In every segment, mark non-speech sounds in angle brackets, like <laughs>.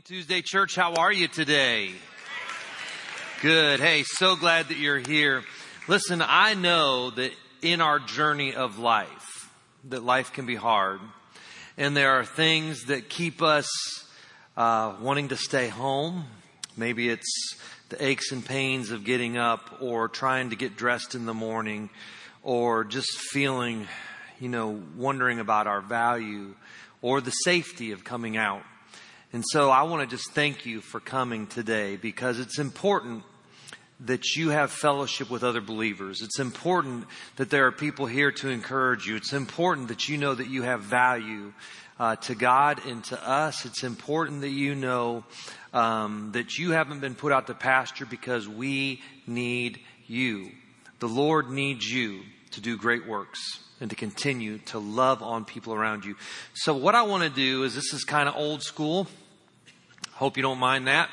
Tuesday Church, how are you today? Good. Hey, so glad that you're here. Listen, I know that in our journey of life, that life can be hard. And there are things that keep us uh, wanting to stay home. Maybe it's the aches and pains of getting up or trying to get dressed in the morning or just feeling, you know, wondering about our value or the safety of coming out. And so I want to just thank you for coming today because it's important that you have fellowship with other believers. It's important that there are people here to encourage you. It's important that you know that you have value uh, to God and to us. It's important that you know um, that you haven't been put out to pasture because we need you. The Lord needs you to do great works and to continue to love on people around you. So what I want to do is this is kind of old school. Hope you don't mind that.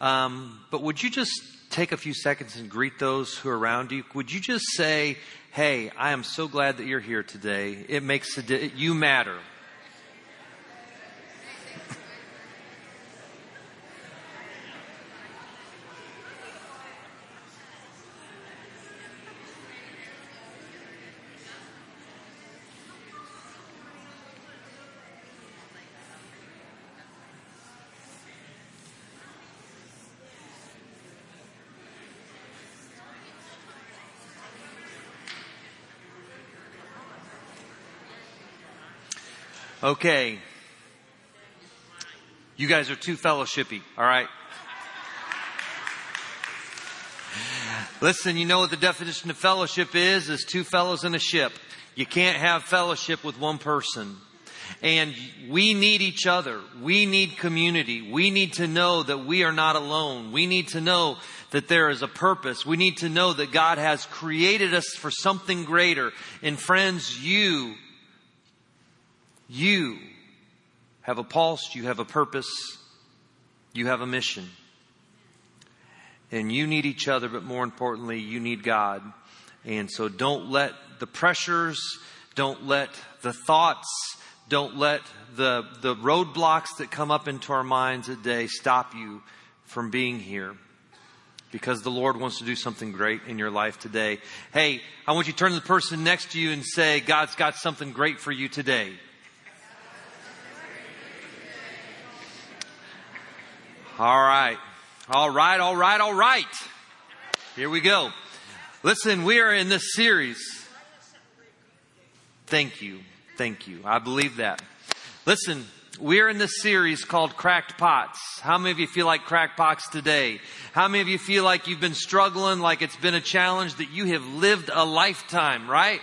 Um, but would you just take a few seconds and greet those who are around you? Would you just say, Hey, I am so glad that you're here today. It makes a di- you matter. Okay. You guys are too fellowshippy, all right? Listen, you know what the definition of fellowship is? Is two fellows in a ship. You can't have fellowship with one person. And we need each other. We need community. We need to know that we are not alone. We need to know that there is a purpose. We need to know that God has created us for something greater. And friends, you you have a pulse, you have a purpose, you have a mission. And you need each other, but more importantly, you need God. And so don't let the pressures, don't let the thoughts, don't let the, the roadblocks that come up into our minds a day stop you from being here. Because the Lord wants to do something great in your life today. Hey, I want you to turn to the person next to you and say, God's got something great for you today. All right. All right, all right, all right. Here we go. Listen, we are in this series. Thank you. Thank you. I believe that. Listen, we're in this series called Cracked Pots. How many of you feel like cracked pots today? How many of you feel like you've been struggling, like it's been a challenge, that you have lived a lifetime, right?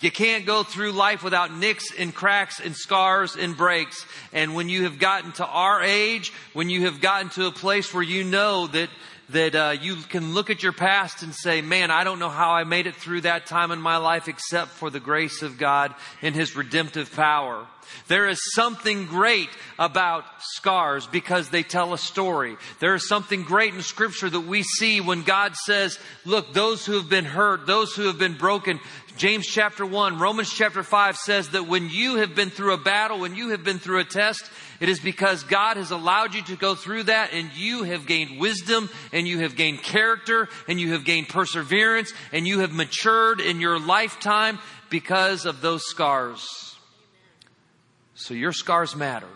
You can't go through life without nicks and cracks and scars and breaks. And when you have gotten to our age, when you have gotten to a place where you know that that uh, you can look at your past and say, man, I don't know how I made it through that time in my life except for the grace of God and His redemptive power. There is something great about scars because they tell a story. There is something great in scripture that we see when God says, look, those who have been hurt, those who have been broken, James chapter 1, Romans chapter 5 says that when you have been through a battle, when you have been through a test, it is because God has allowed you to go through that and you have gained wisdom and you have gained character and you have gained perseverance and you have matured in your lifetime because of those scars. So your scars matter.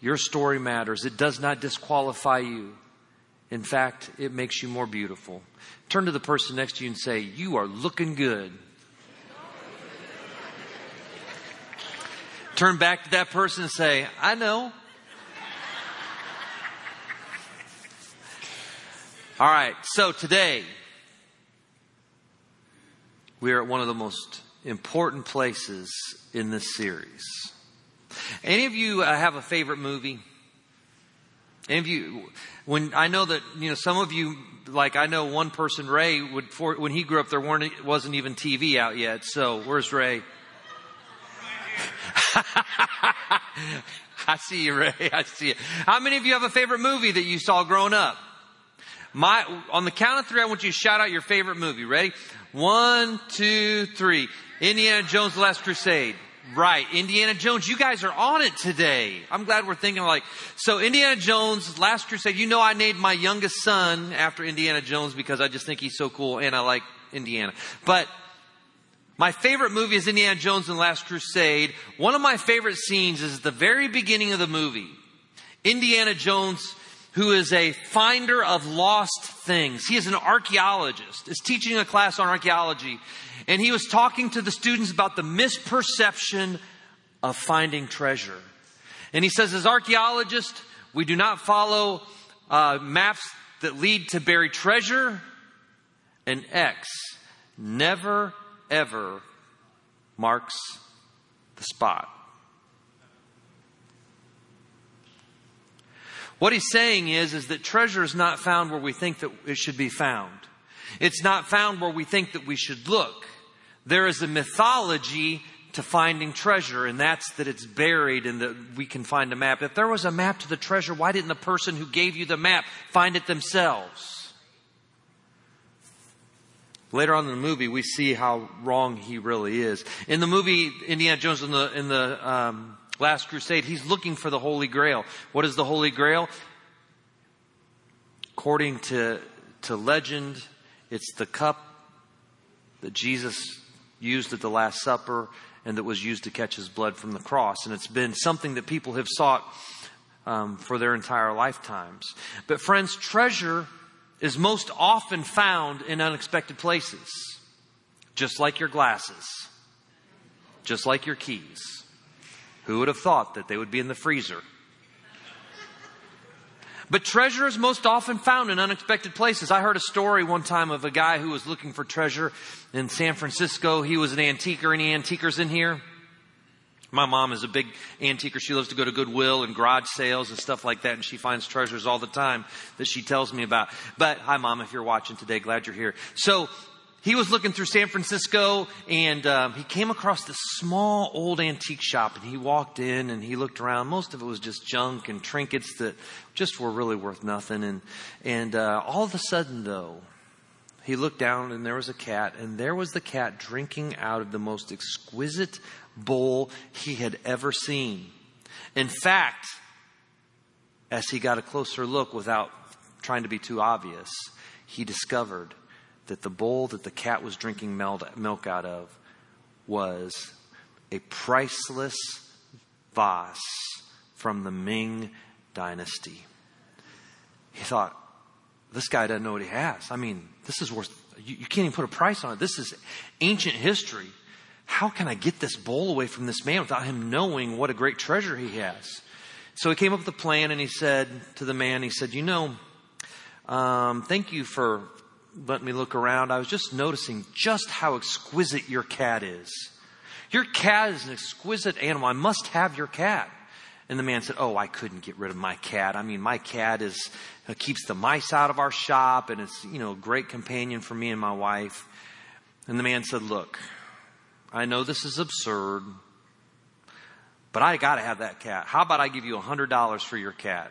Your story matters. It does not disqualify you. In fact, it makes you more beautiful. Turn to the person next to you and say, You are looking good. turn back to that person and say, I know. All right, so today we are at one of the most important places in this series. Any of you uh, have a favorite movie? Any of you, when I know that, you know, some of you, like I know one person, Ray, would, for, when he grew up, there weren't, wasn't even TV out yet. So where's Ray? <laughs> I see you, Ray. I see you. How many of you have a favorite movie that you saw growing up? My, on the count of three, I want you to shout out your favorite movie. Ready? One, two, three. Indiana Jones, The Last Crusade. Right. Indiana Jones, you guys are on it today. I'm glad we're thinking like, so Indiana Jones, Last Crusade, you know I named my youngest son after Indiana Jones because I just think he's so cool and I like Indiana. But my favorite movie is Indiana Jones and the Last Crusade. One of my favorite scenes is the very beginning of the movie. Indiana Jones, who is a finder of lost things. He is an archaeologist, is teaching a class on archaeology. And he was talking to the students about the misperception of finding treasure. And he says, as archaeologists, we do not follow uh, maps that lead to buried treasure. And X never ever marks the spot. What he's saying is, is that treasure is not found where we think that it should be found. It's not found where we think that we should look. There is a mythology to finding treasure, and that's that it's buried and that we can find a map. If there was a map to the treasure, why didn't the person who gave you the map find it themselves? Later on in the movie, we see how wrong he really is. In the movie Indiana Jones in the in the um, Last Crusade, he's looking for the Holy Grail. What is the Holy Grail? According to to legend, it's the cup that Jesus used at the Last Supper and that was used to catch his blood from the cross. And it's been something that people have sought um, for their entire lifetimes. But friends, treasure is most often found in unexpected places, just like your glasses, just like your keys. Who would have thought that they would be in the freezer? But treasure is most often found in unexpected places. I heard a story one time of a guy who was looking for treasure in San Francisco. He was an antiquer. Any antiquers in here? My mom is a big antiquer. She loves to go to Goodwill and garage sales and stuff like that, and she finds treasures all the time that she tells me about. But hi, mom, if you're watching today, glad you're here. So he was looking through San Francisco, and um, he came across this small old antique shop, and he walked in and he looked around. Most of it was just junk and trinkets that just were really worth nothing. And and uh, all of a sudden, though, he looked down and there was a cat, and there was the cat drinking out of the most exquisite bowl he had ever seen. In fact, as he got a closer look without trying to be too obvious, he discovered that the bowl that the cat was drinking milk out of was a priceless vase from the Ming dynasty. He thought, this guy doesn't know what he has. I mean, this is worth, you, you can't even put a price on it. This is ancient history how can I get this bowl away from this man without him knowing what a great treasure he has? So he came up with a plan and he said to the man, he said, you know, um, thank you for letting me look around. I was just noticing just how exquisite your cat is. Your cat is an exquisite animal. I must have your cat. And the man said, Oh, I couldn't get rid of my cat. I mean, my cat is, uh, keeps the mice out of our shop and it's, you know, a great companion for me and my wife. And the man said, Look, I know this is absurd, but I got to have that cat. How about I give you a $100 for your cat?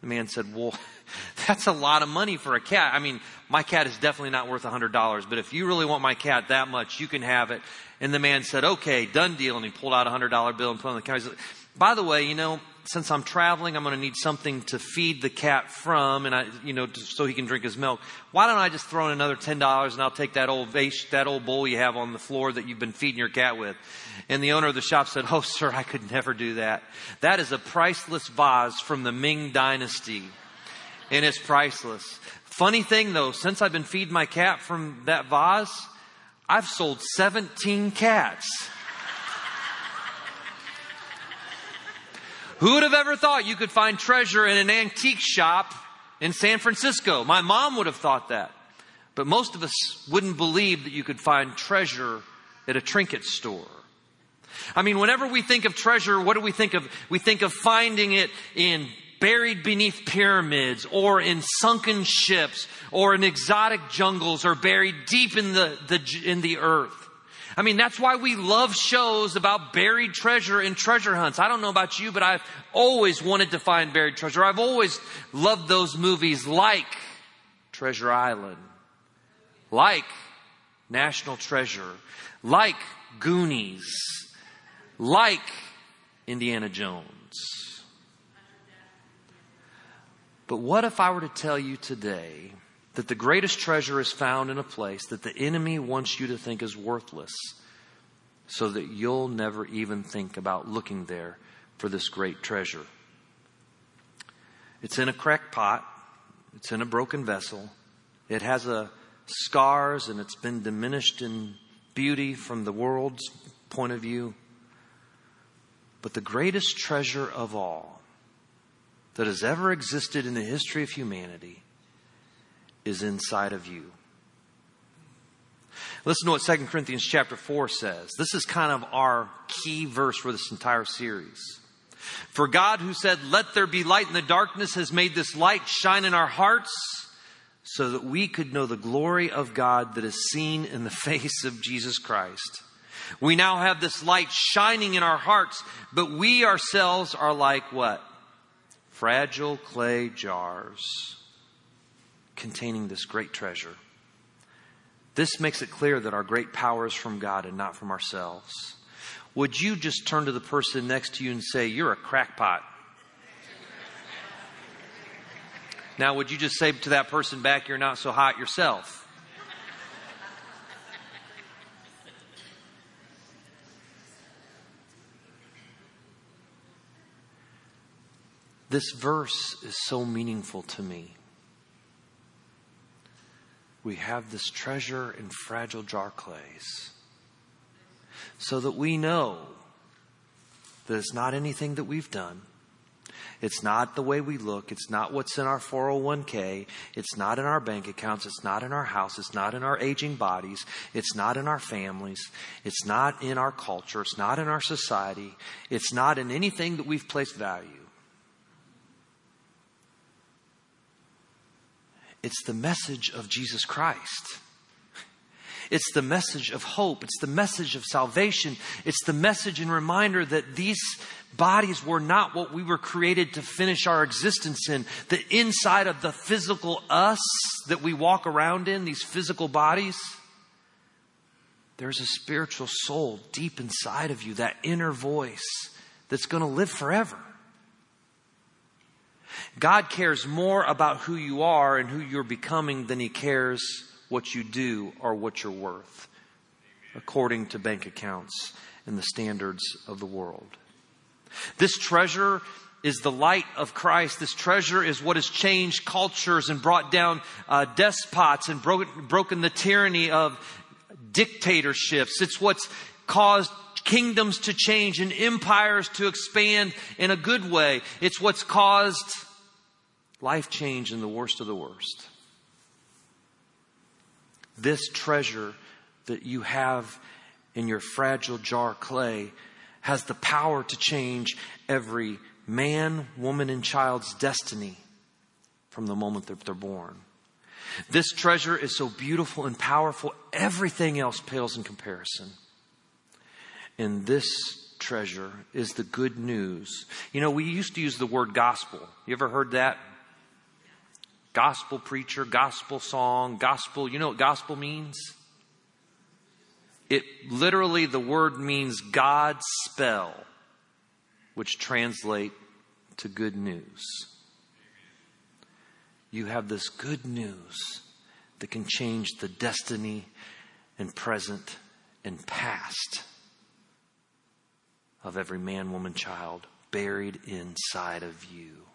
The man said, Well, <laughs> that's a lot of money for a cat. I mean, my cat is definitely not worth a $100, but if you really want my cat that much, you can have it. And the man said, Okay, done deal. And he pulled out a $100 bill and put it on the counter. Said, By the way, you know, since I'm traveling, I'm going to need something to feed the cat from, and I, you know, so he can drink his milk. Why don't I just throw in another ten dollars and I'll take that old vase, that old bowl you have on the floor that you've been feeding your cat with? And the owner of the shop said, "Oh, sir, I could never do that. That is a priceless vase from the Ming Dynasty, and it's priceless." Funny thing though, since I've been feeding my cat from that vase, I've sold 17 cats. Who would have ever thought you could find treasure in an antique shop in San Francisco? My mom would have thought that. But most of us wouldn't believe that you could find treasure at a trinket store. I mean, whenever we think of treasure, what do we think of? We think of finding it in buried beneath pyramids or in sunken ships or in exotic jungles or buried deep in the, the in the earth. I mean, that's why we love shows about buried treasure and treasure hunts. I don't know about you, but I've always wanted to find buried treasure. I've always loved those movies like Treasure Island, like National Treasure, like Goonies, like Indiana Jones. But what if I were to tell you today that the greatest treasure is found in a place that the enemy wants you to think is worthless so that you'll never even think about looking there for this great treasure? It's in a cracked pot. It's in a broken vessel. It has a scars and it's been diminished in beauty from the world's point of view. But the greatest treasure of all that has ever existed in the history of humanity is inside of you. Listen to what 2 Corinthians chapter 4 says. This is kind of our key verse for this entire series. For God, who said, Let there be light in the darkness, has made this light shine in our hearts so that we could know the glory of God that is seen in the <laughs> face of Jesus Christ. We now have this light shining in our hearts, but we ourselves are like what? Fragile clay jars containing this great treasure. This makes it clear that our great power is from God and not from ourselves. Would you just turn to the person next to you and say, You're a crackpot? Now, would you just say to that person back, You're not so hot yourself? This verse is so meaningful to me. We have this treasure in fragile jar clays so that we know that it's not anything that we've done it's not the way we look. It's not what's in our 401k. It's not in our bank accounts. It's not in our house. It's not in our aging bodies. It's not in our families. It's not in our culture. It's not in our society. It's not in anything that we've placed value. It's the message of Jesus Christ. It's the message of hope. It's the message of salvation. It's the message and reminder that these bodies were not what we were created to finish our existence in. The inside of the physical us that we walk around in, these physical bodies, there's a spiritual soul deep inside of you, that inner voice that's going to live forever. God cares more about who you are and who you're becoming than he cares what you do or what you're worth, according to bank accounts and the standards of the world. This treasure is the light of Christ. This treasure is what has changed cultures and brought down uh, despots and broken, broken the tyranny of dictatorships. It's what's caused kingdoms to change and empires to expand in a good way. It's what's caused life change in the worst of the worst. This treasure that you have in your fragile jar clay has the power to change every man, woman, and child's destiny from the moment that they're born. This treasure is so beautiful and powerful, everything else pales in comparison. And this treasure is the good news. You know, we used to use the word gospel. You ever heard that? Gospel preacher, gospel song, gospel. You know what gospel means? It literally, the word means God's spell, which translate to good news. You have this good news that can change the destiny and present and past of every man, woman, child buried inside of you.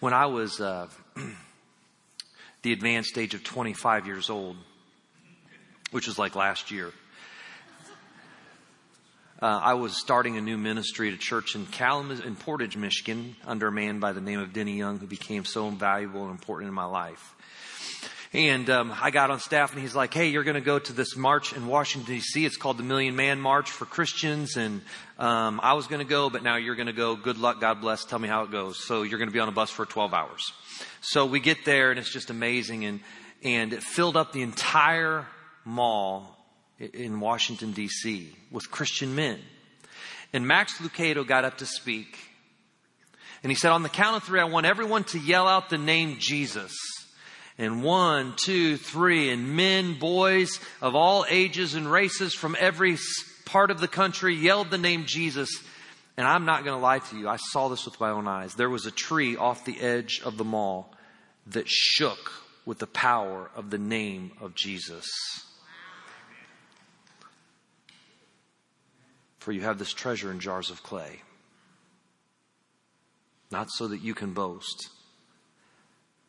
When I was uh, <clears throat> the advanced age of 25 years old, which was like last year, uh, I was starting a new ministry at a church in Kalamazoo, in Portage, Michigan, under a man by the name of Denny Young, who became so invaluable and important in my life. And um, I got on staff, and he's like, "Hey, you're going to go to this march in Washington D.C. It's called the Million Man March for Christians." And um, I was going to go, but now you're going to go. Good luck, God bless. Tell me how it goes. So you're going to be on a bus for 12 hours. So we get there, and it's just amazing, and and it filled up the entire mall in Washington D.C. with Christian men. And Max Lucado got up to speak. And he said, On the count of three, I want everyone to yell out the name Jesus. And one, two, three, and men, boys of all ages and races from every part of the country yelled the name Jesus. And I'm not going to lie to you, I saw this with my own eyes. There was a tree off the edge of the mall that shook with the power of the name of Jesus. For you have this treasure in jars of clay not so that you can boast,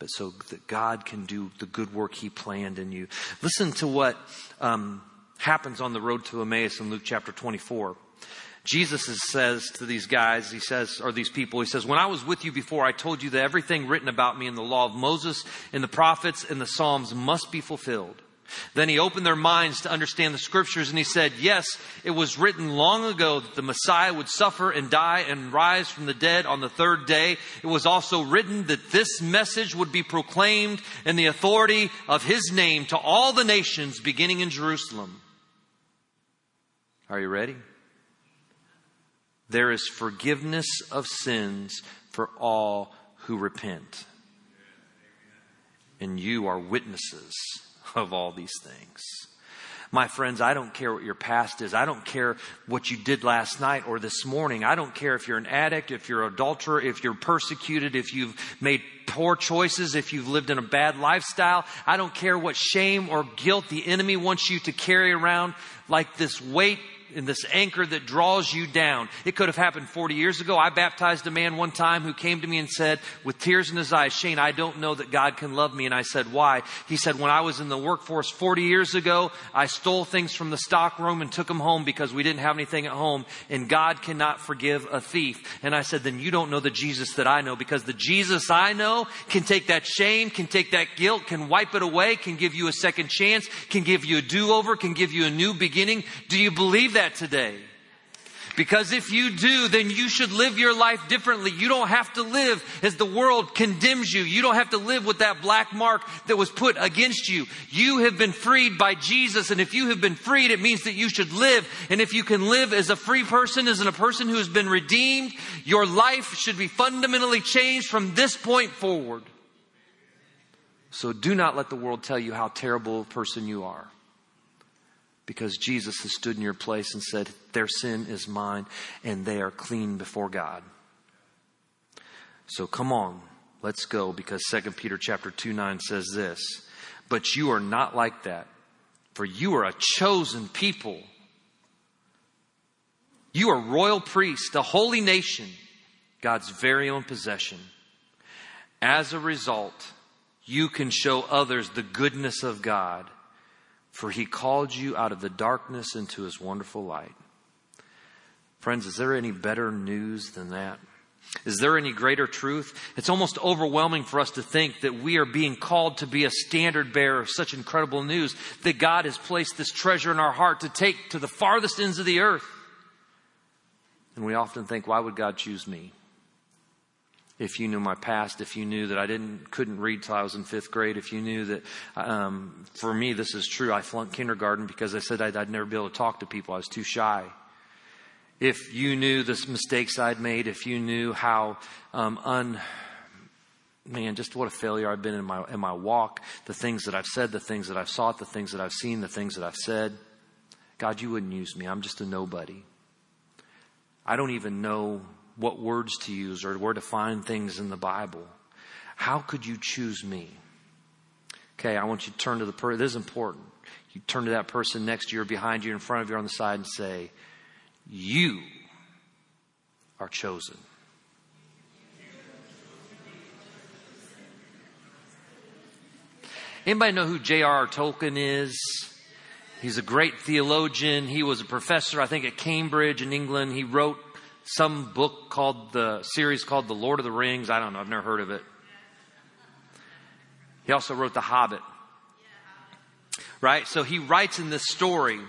but so that God can do the good work He planned in you. Listen to what um, happens on the road to Emmaus in Luke chapter 24. Jesus says to these guys, he says, or these people, he says, When I was with you before, I told you that everything written about me in the law of Moses, in the prophets, in the Psalms must be fulfilled. Then he opened their minds to understand the scriptures and he said, Yes, it was written long ago that the Messiah would suffer and die and rise from the dead on the third day. It was also written that this message would be proclaimed in the authority of his name to all the nations beginning in Jerusalem. Are you ready? There is forgiveness of sins for all who repent. And you are witnesses of all these things. My friends, I don't care what your past is. I don't care what you did last night or this morning. I don't care if you're an addict, if you're an adulterer, if you're persecuted, if you've made poor choices, if you've lived in a bad lifestyle. I don't care what shame or guilt the enemy wants you to carry around like this weight and this anchor that draws you down. It could have happened 40 years ago. I baptized a man one time who came to me and said, with tears in his eyes, Shane, I don't know that God can love me. And I said, why? He said, when I was in the workforce 40 years ago, I stole things from the stock room and took them home because we didn't have anything at home. And God cannot forgive a thief. And I said, then you don't know the Jesus that I know because the Jesus I know can take that shame, can take that guilt, can wipe it away, can give you a second chance, can give you a do-over, can give you a new beginning. Do you believe that? That today. Because if you do, then you should live your life differently. You don't have to live as the world condemns you. You don't have to live with that black mark that was put against you. You have been freed by Jesus. And if you have been freed, it means that you should live. And if you can live as a free person, as a person who has been redeemed, your life should be fundamentally changed from this point forward. So do not let the world tell you how terrible a person you are because Jesus has stood in your place and said, Their sin is mine and they are clean before God. So come on, let's go because 2 Peter chapter 2 9 says this. But you are not like that, for you are a chosen people. You are royal priests, a holy nation, God's very own possession. As a result, you can show others the goodness of God for he called you out of the darkness into his wonderful light. Friends, is there any better news than that? Is there any greater truth? It's almost overwhelming for us to think that we are being called to be a standard bearer of such incredible news, that God has placed this treasure in our heart to take to the farthest ends of the earth. And we often think, why would God choose me? If you knew my past, if you knew that I didn't couldn't read till I was in fifth grade, if you knew that um, for me this is true, I flunked kindergarten because I said I'd, I'd never be able to talk to people. I was too shy. If you knew the mistakes I'd made, if you knew how um, un man, just what a failure I've been in my in my walk, the things that I've said, the things that I've sought, the things that I've seen, the things that I've said. God, you wouldn't use me. I'm just a nobody. I don't even know what words to use or where to find things in the Bible. How could you choose me? Okay, I want you to turn to the person. This is important. You turn to that person next to you or behind you, in front of you, on the side, and say, You are chosen. Anybody know who J.R.R. Tolkien is? He's a great theologian. He was a professor, I think, at Cambridge in England. He wrote some book called the series called The Lord of the Rings. I don't know. I've never heard of it. He also wrote The Hobbit. Right? So he writes in this story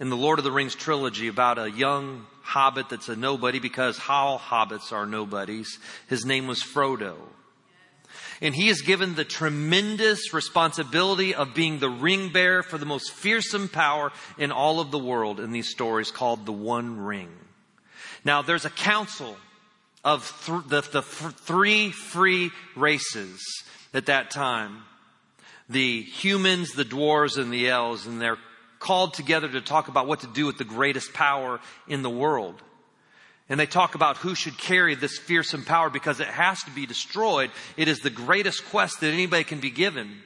in the Lord of the Rings trilogy about a young hobbit that's a nobody because how hobbits are nobodies. His name was Frodo. And he is given the tremendous responsibility of being the ring bearer for the most fearsome power in all of the world in these stories called the One Ring. Now, there's a council of th- the, the f- three free races at that time the humans, the dwarves, and the elves, and they're called together to talk about what to do with the greatest power in the world. And they talk about who should carry this fearsome power because it has to be destroyed. It is the greatest quest that anybody can be given.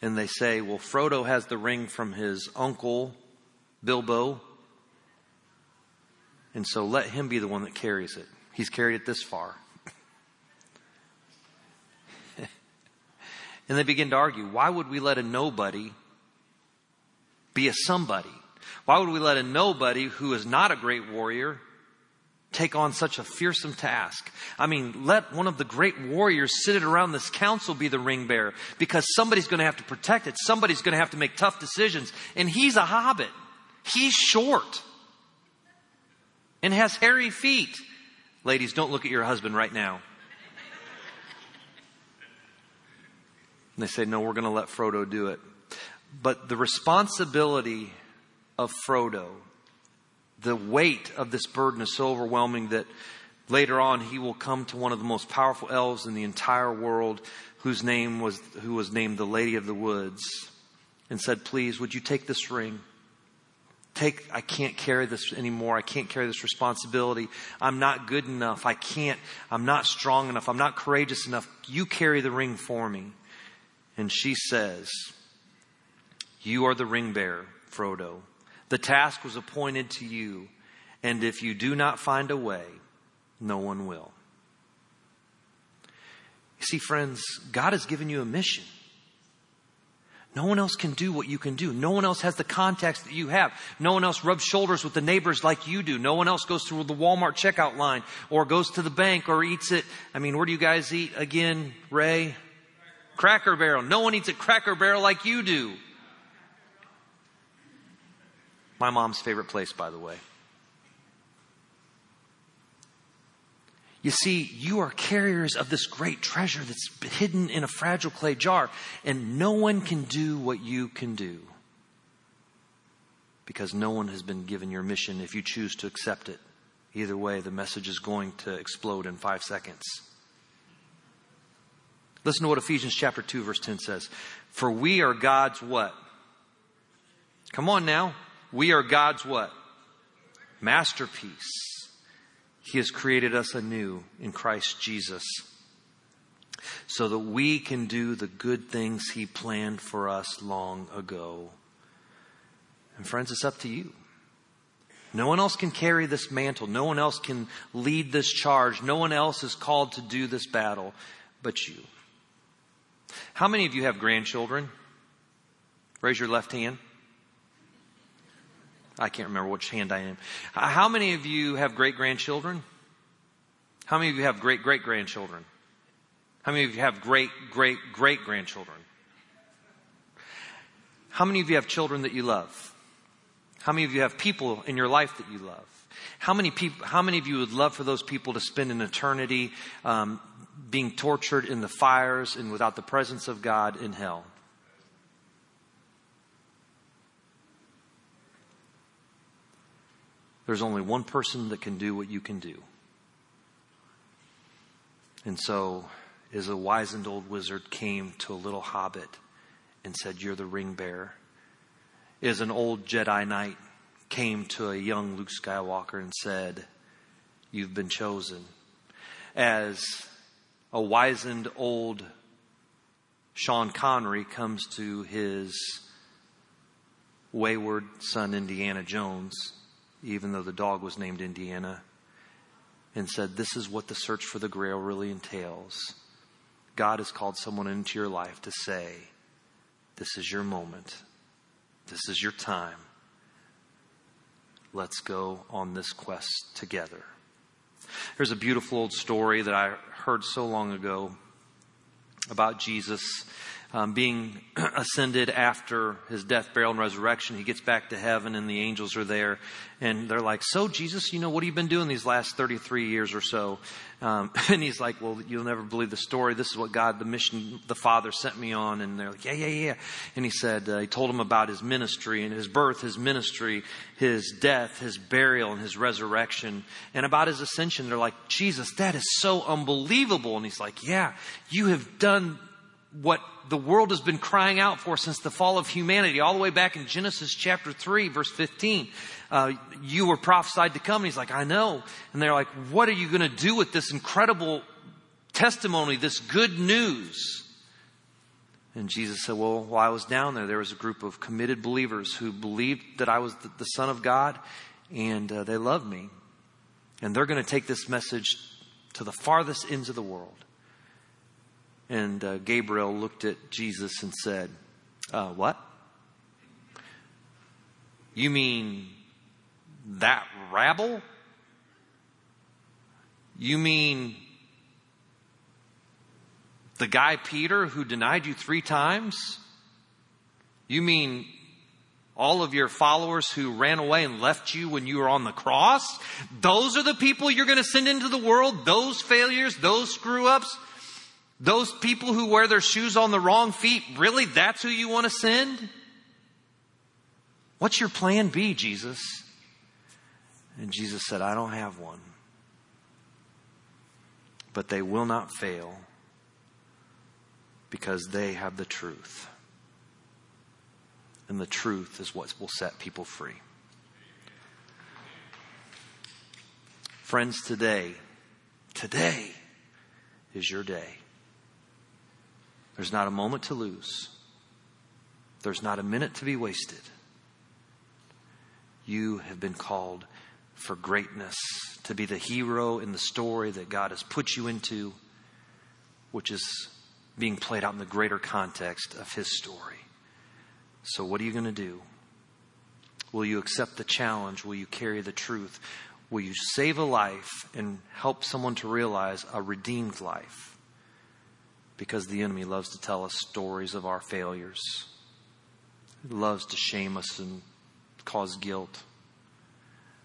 And they say, well, Frodo has the ring from his uncle, Bilbo. And so let him be the one that carries it. He's carried it this far. <laughs> and they begin to argue why would we let a nobody be a somebody? Why would we let a nobody who is not a great warrior take on such a fearsome task? I mean, let one of the great warriors seated around this council be the ring bearer because somebody's going to have to protect it. Somebody's going to have to make tough decisions. And he's a hobbit. He's short and has hairy feet. Ladies, don't look at your husband right now. And they say, no, we're going to let Frodo do it. But the responsibility of Frodo, the weight of this burden is so overwhelming that later on he will come to one of the most powerful elves in the entire world whose name was, who was named the Lady of the Woods and said, please, would you take this ring? Take, I can't carry this anymore. I can't carry this responsibility. I'm not good enough. I can't, I'm not strong enough. I'm not courageous enough. You carry the ring for me. And she says, You are the ring bearer, Frodo. The task was appointed to you. And if you do not find a way, no one will. You see, friends, God has given you a mission. No one else can do what you can do. No one else has the contacts that you have. No one else rubs shoulders with the neighbors like you do. No one else goes through the Walmart checkout line or goes to the bank or eats it. I mean, where do you guys eat again, Ray? Cracker Barrel. No one eats at Cracker Barrel like you do. My mom's favorite place, by the way. You see, you are carriers of this great treasure that's hidden in a fragile clay jar, and no one can do what you can do because no one has been given your mission if you choose to accept it. Either way, the message is going to explode in five seconds. Listen to what Ephesians chapter 2 verse 10 says. For we are God's what? Come on now. We are God's what? Masterpiece. He has created us anew in Christ Jesus so that we can do the good things He planned for us long ago. And friends, it's up to you. No one else can carry this mantle. No one else can lead this charge. No one else is called to do this battle but you. How many of you have grandchildren? Raise your left hand. I can't remember which hand I am. How many of you have great grandchildren? How many of you have great great grandchildren? How many of you have great great great grandchildren? How many of you have children that you love? How many of you have people in your life that you love? How many people? How many of you would love for those people to spend an eternity um, being tortured in the fires and without the presence of God in hell? There's only one person that can do what you can do. And so, as a wizened old wizard came to a little hobbit and said, You're the ring bearer, as an old Jedi Knight came to a young Luke Skywalker and said, You've been chosen, as a wizened old Sean Connery comes to his wayward son Indiana Jones even though the dog was named Indiana, and said, This is what the search for the grail really entails. God has called someone into your life to say, This is your moment. This is your time. Let's go on this quest together. There's a beautiful old story that I heard so long ago about Jesus um, being <clears throat> ascended after his death, burial, and resurrection. He gets back to heaven, and the angels are there. And they're like, So, Jesus, you know, what have you been doing these last 33 years or so? Um, <laughs> and he's like, Well, you'll never believe the story. This is what God, the mission the Father sent me on. And they're like, Yeah, yeah, yeah. And he said, uh, He told him about his ministry and his birth, his ministry, his death, his burial, and his resurrection, and about his ascension. They're like, Jesus, that is so unbelievable. And he's like, Yeah, you have done what the world has been crying out for since the fall of humanity, all the way back in Genesis chapter 3, verse 15. Uh, you were prophesied to come. And he's like, I know. And they're like, what are you going to do with this incredible testimony, this good news? And Jesus said, Well, while I was down there, there was a group of committed believers who believed that I was the, the Son of God, and uh, they loved me. And they're going to take this message to the farthest ends of the world. And uh, Gabriel looked at Jesus and said, uh, What? You mean that rabble? You mean the guy Peter who denied you three times? You mean all of your followers who ran away and left you when you were on the cross? Those are the people you're going to send into the world? Those failures, those screw ups? Those people who wear their shoes on the wrong feet, really, that's who you want to send? What's your plan B, Jesus? And Jesus said, I don't have one. But they will not fail because they have the truth. And the truth is what will set people free. Friends, today, today is your day. There's not a moment to lose. There's not a minute to be wasted. You have been called for greatness, to be the hero in the story that God has put you into, which is being played out in the greater context of His story. So, what are you going to do? Will you accept the challenge? Will you carry the truth? Will you save a life and help someone to realize a redeemed life? Because the enemy loves to tell us stories of our failures. He loves to shame us and cause guilt.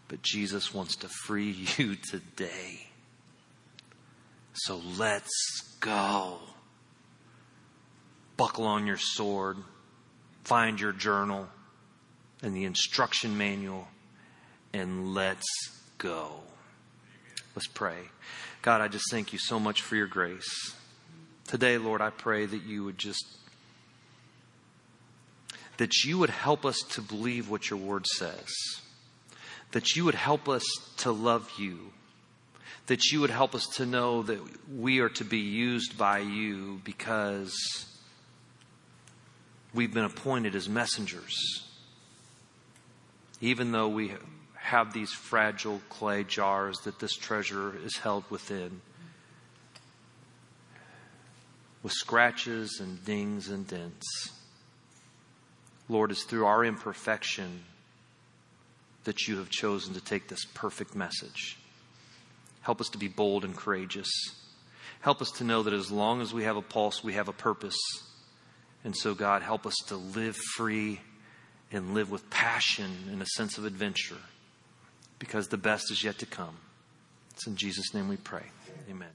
But Jesus wants to free <laughs> you today. So let's go. Buckle on your sword, find your journal and the instruction manual, and let's go. Let's pray. God, I just thank you so much for your grace. Today, Lord, I pray that you would just, that you would help us to believe what your word says, that you would help us to love you, that you would help us to know that we are to be used by you because we've been appointed as messengers. Even though we have these fragile clay jars that this treasure is held within with scratches and dings and dents. Lord, it's through our imperfection that you have chosen to take this perfect message. Help us to be bold and courageous. Help us to know that as long as we have a pulse, we have a purpose. And so, God, help us to live free and live with passion and a sense of adventure because the best is yet to come. It's in Jesus' name we pray. Amen.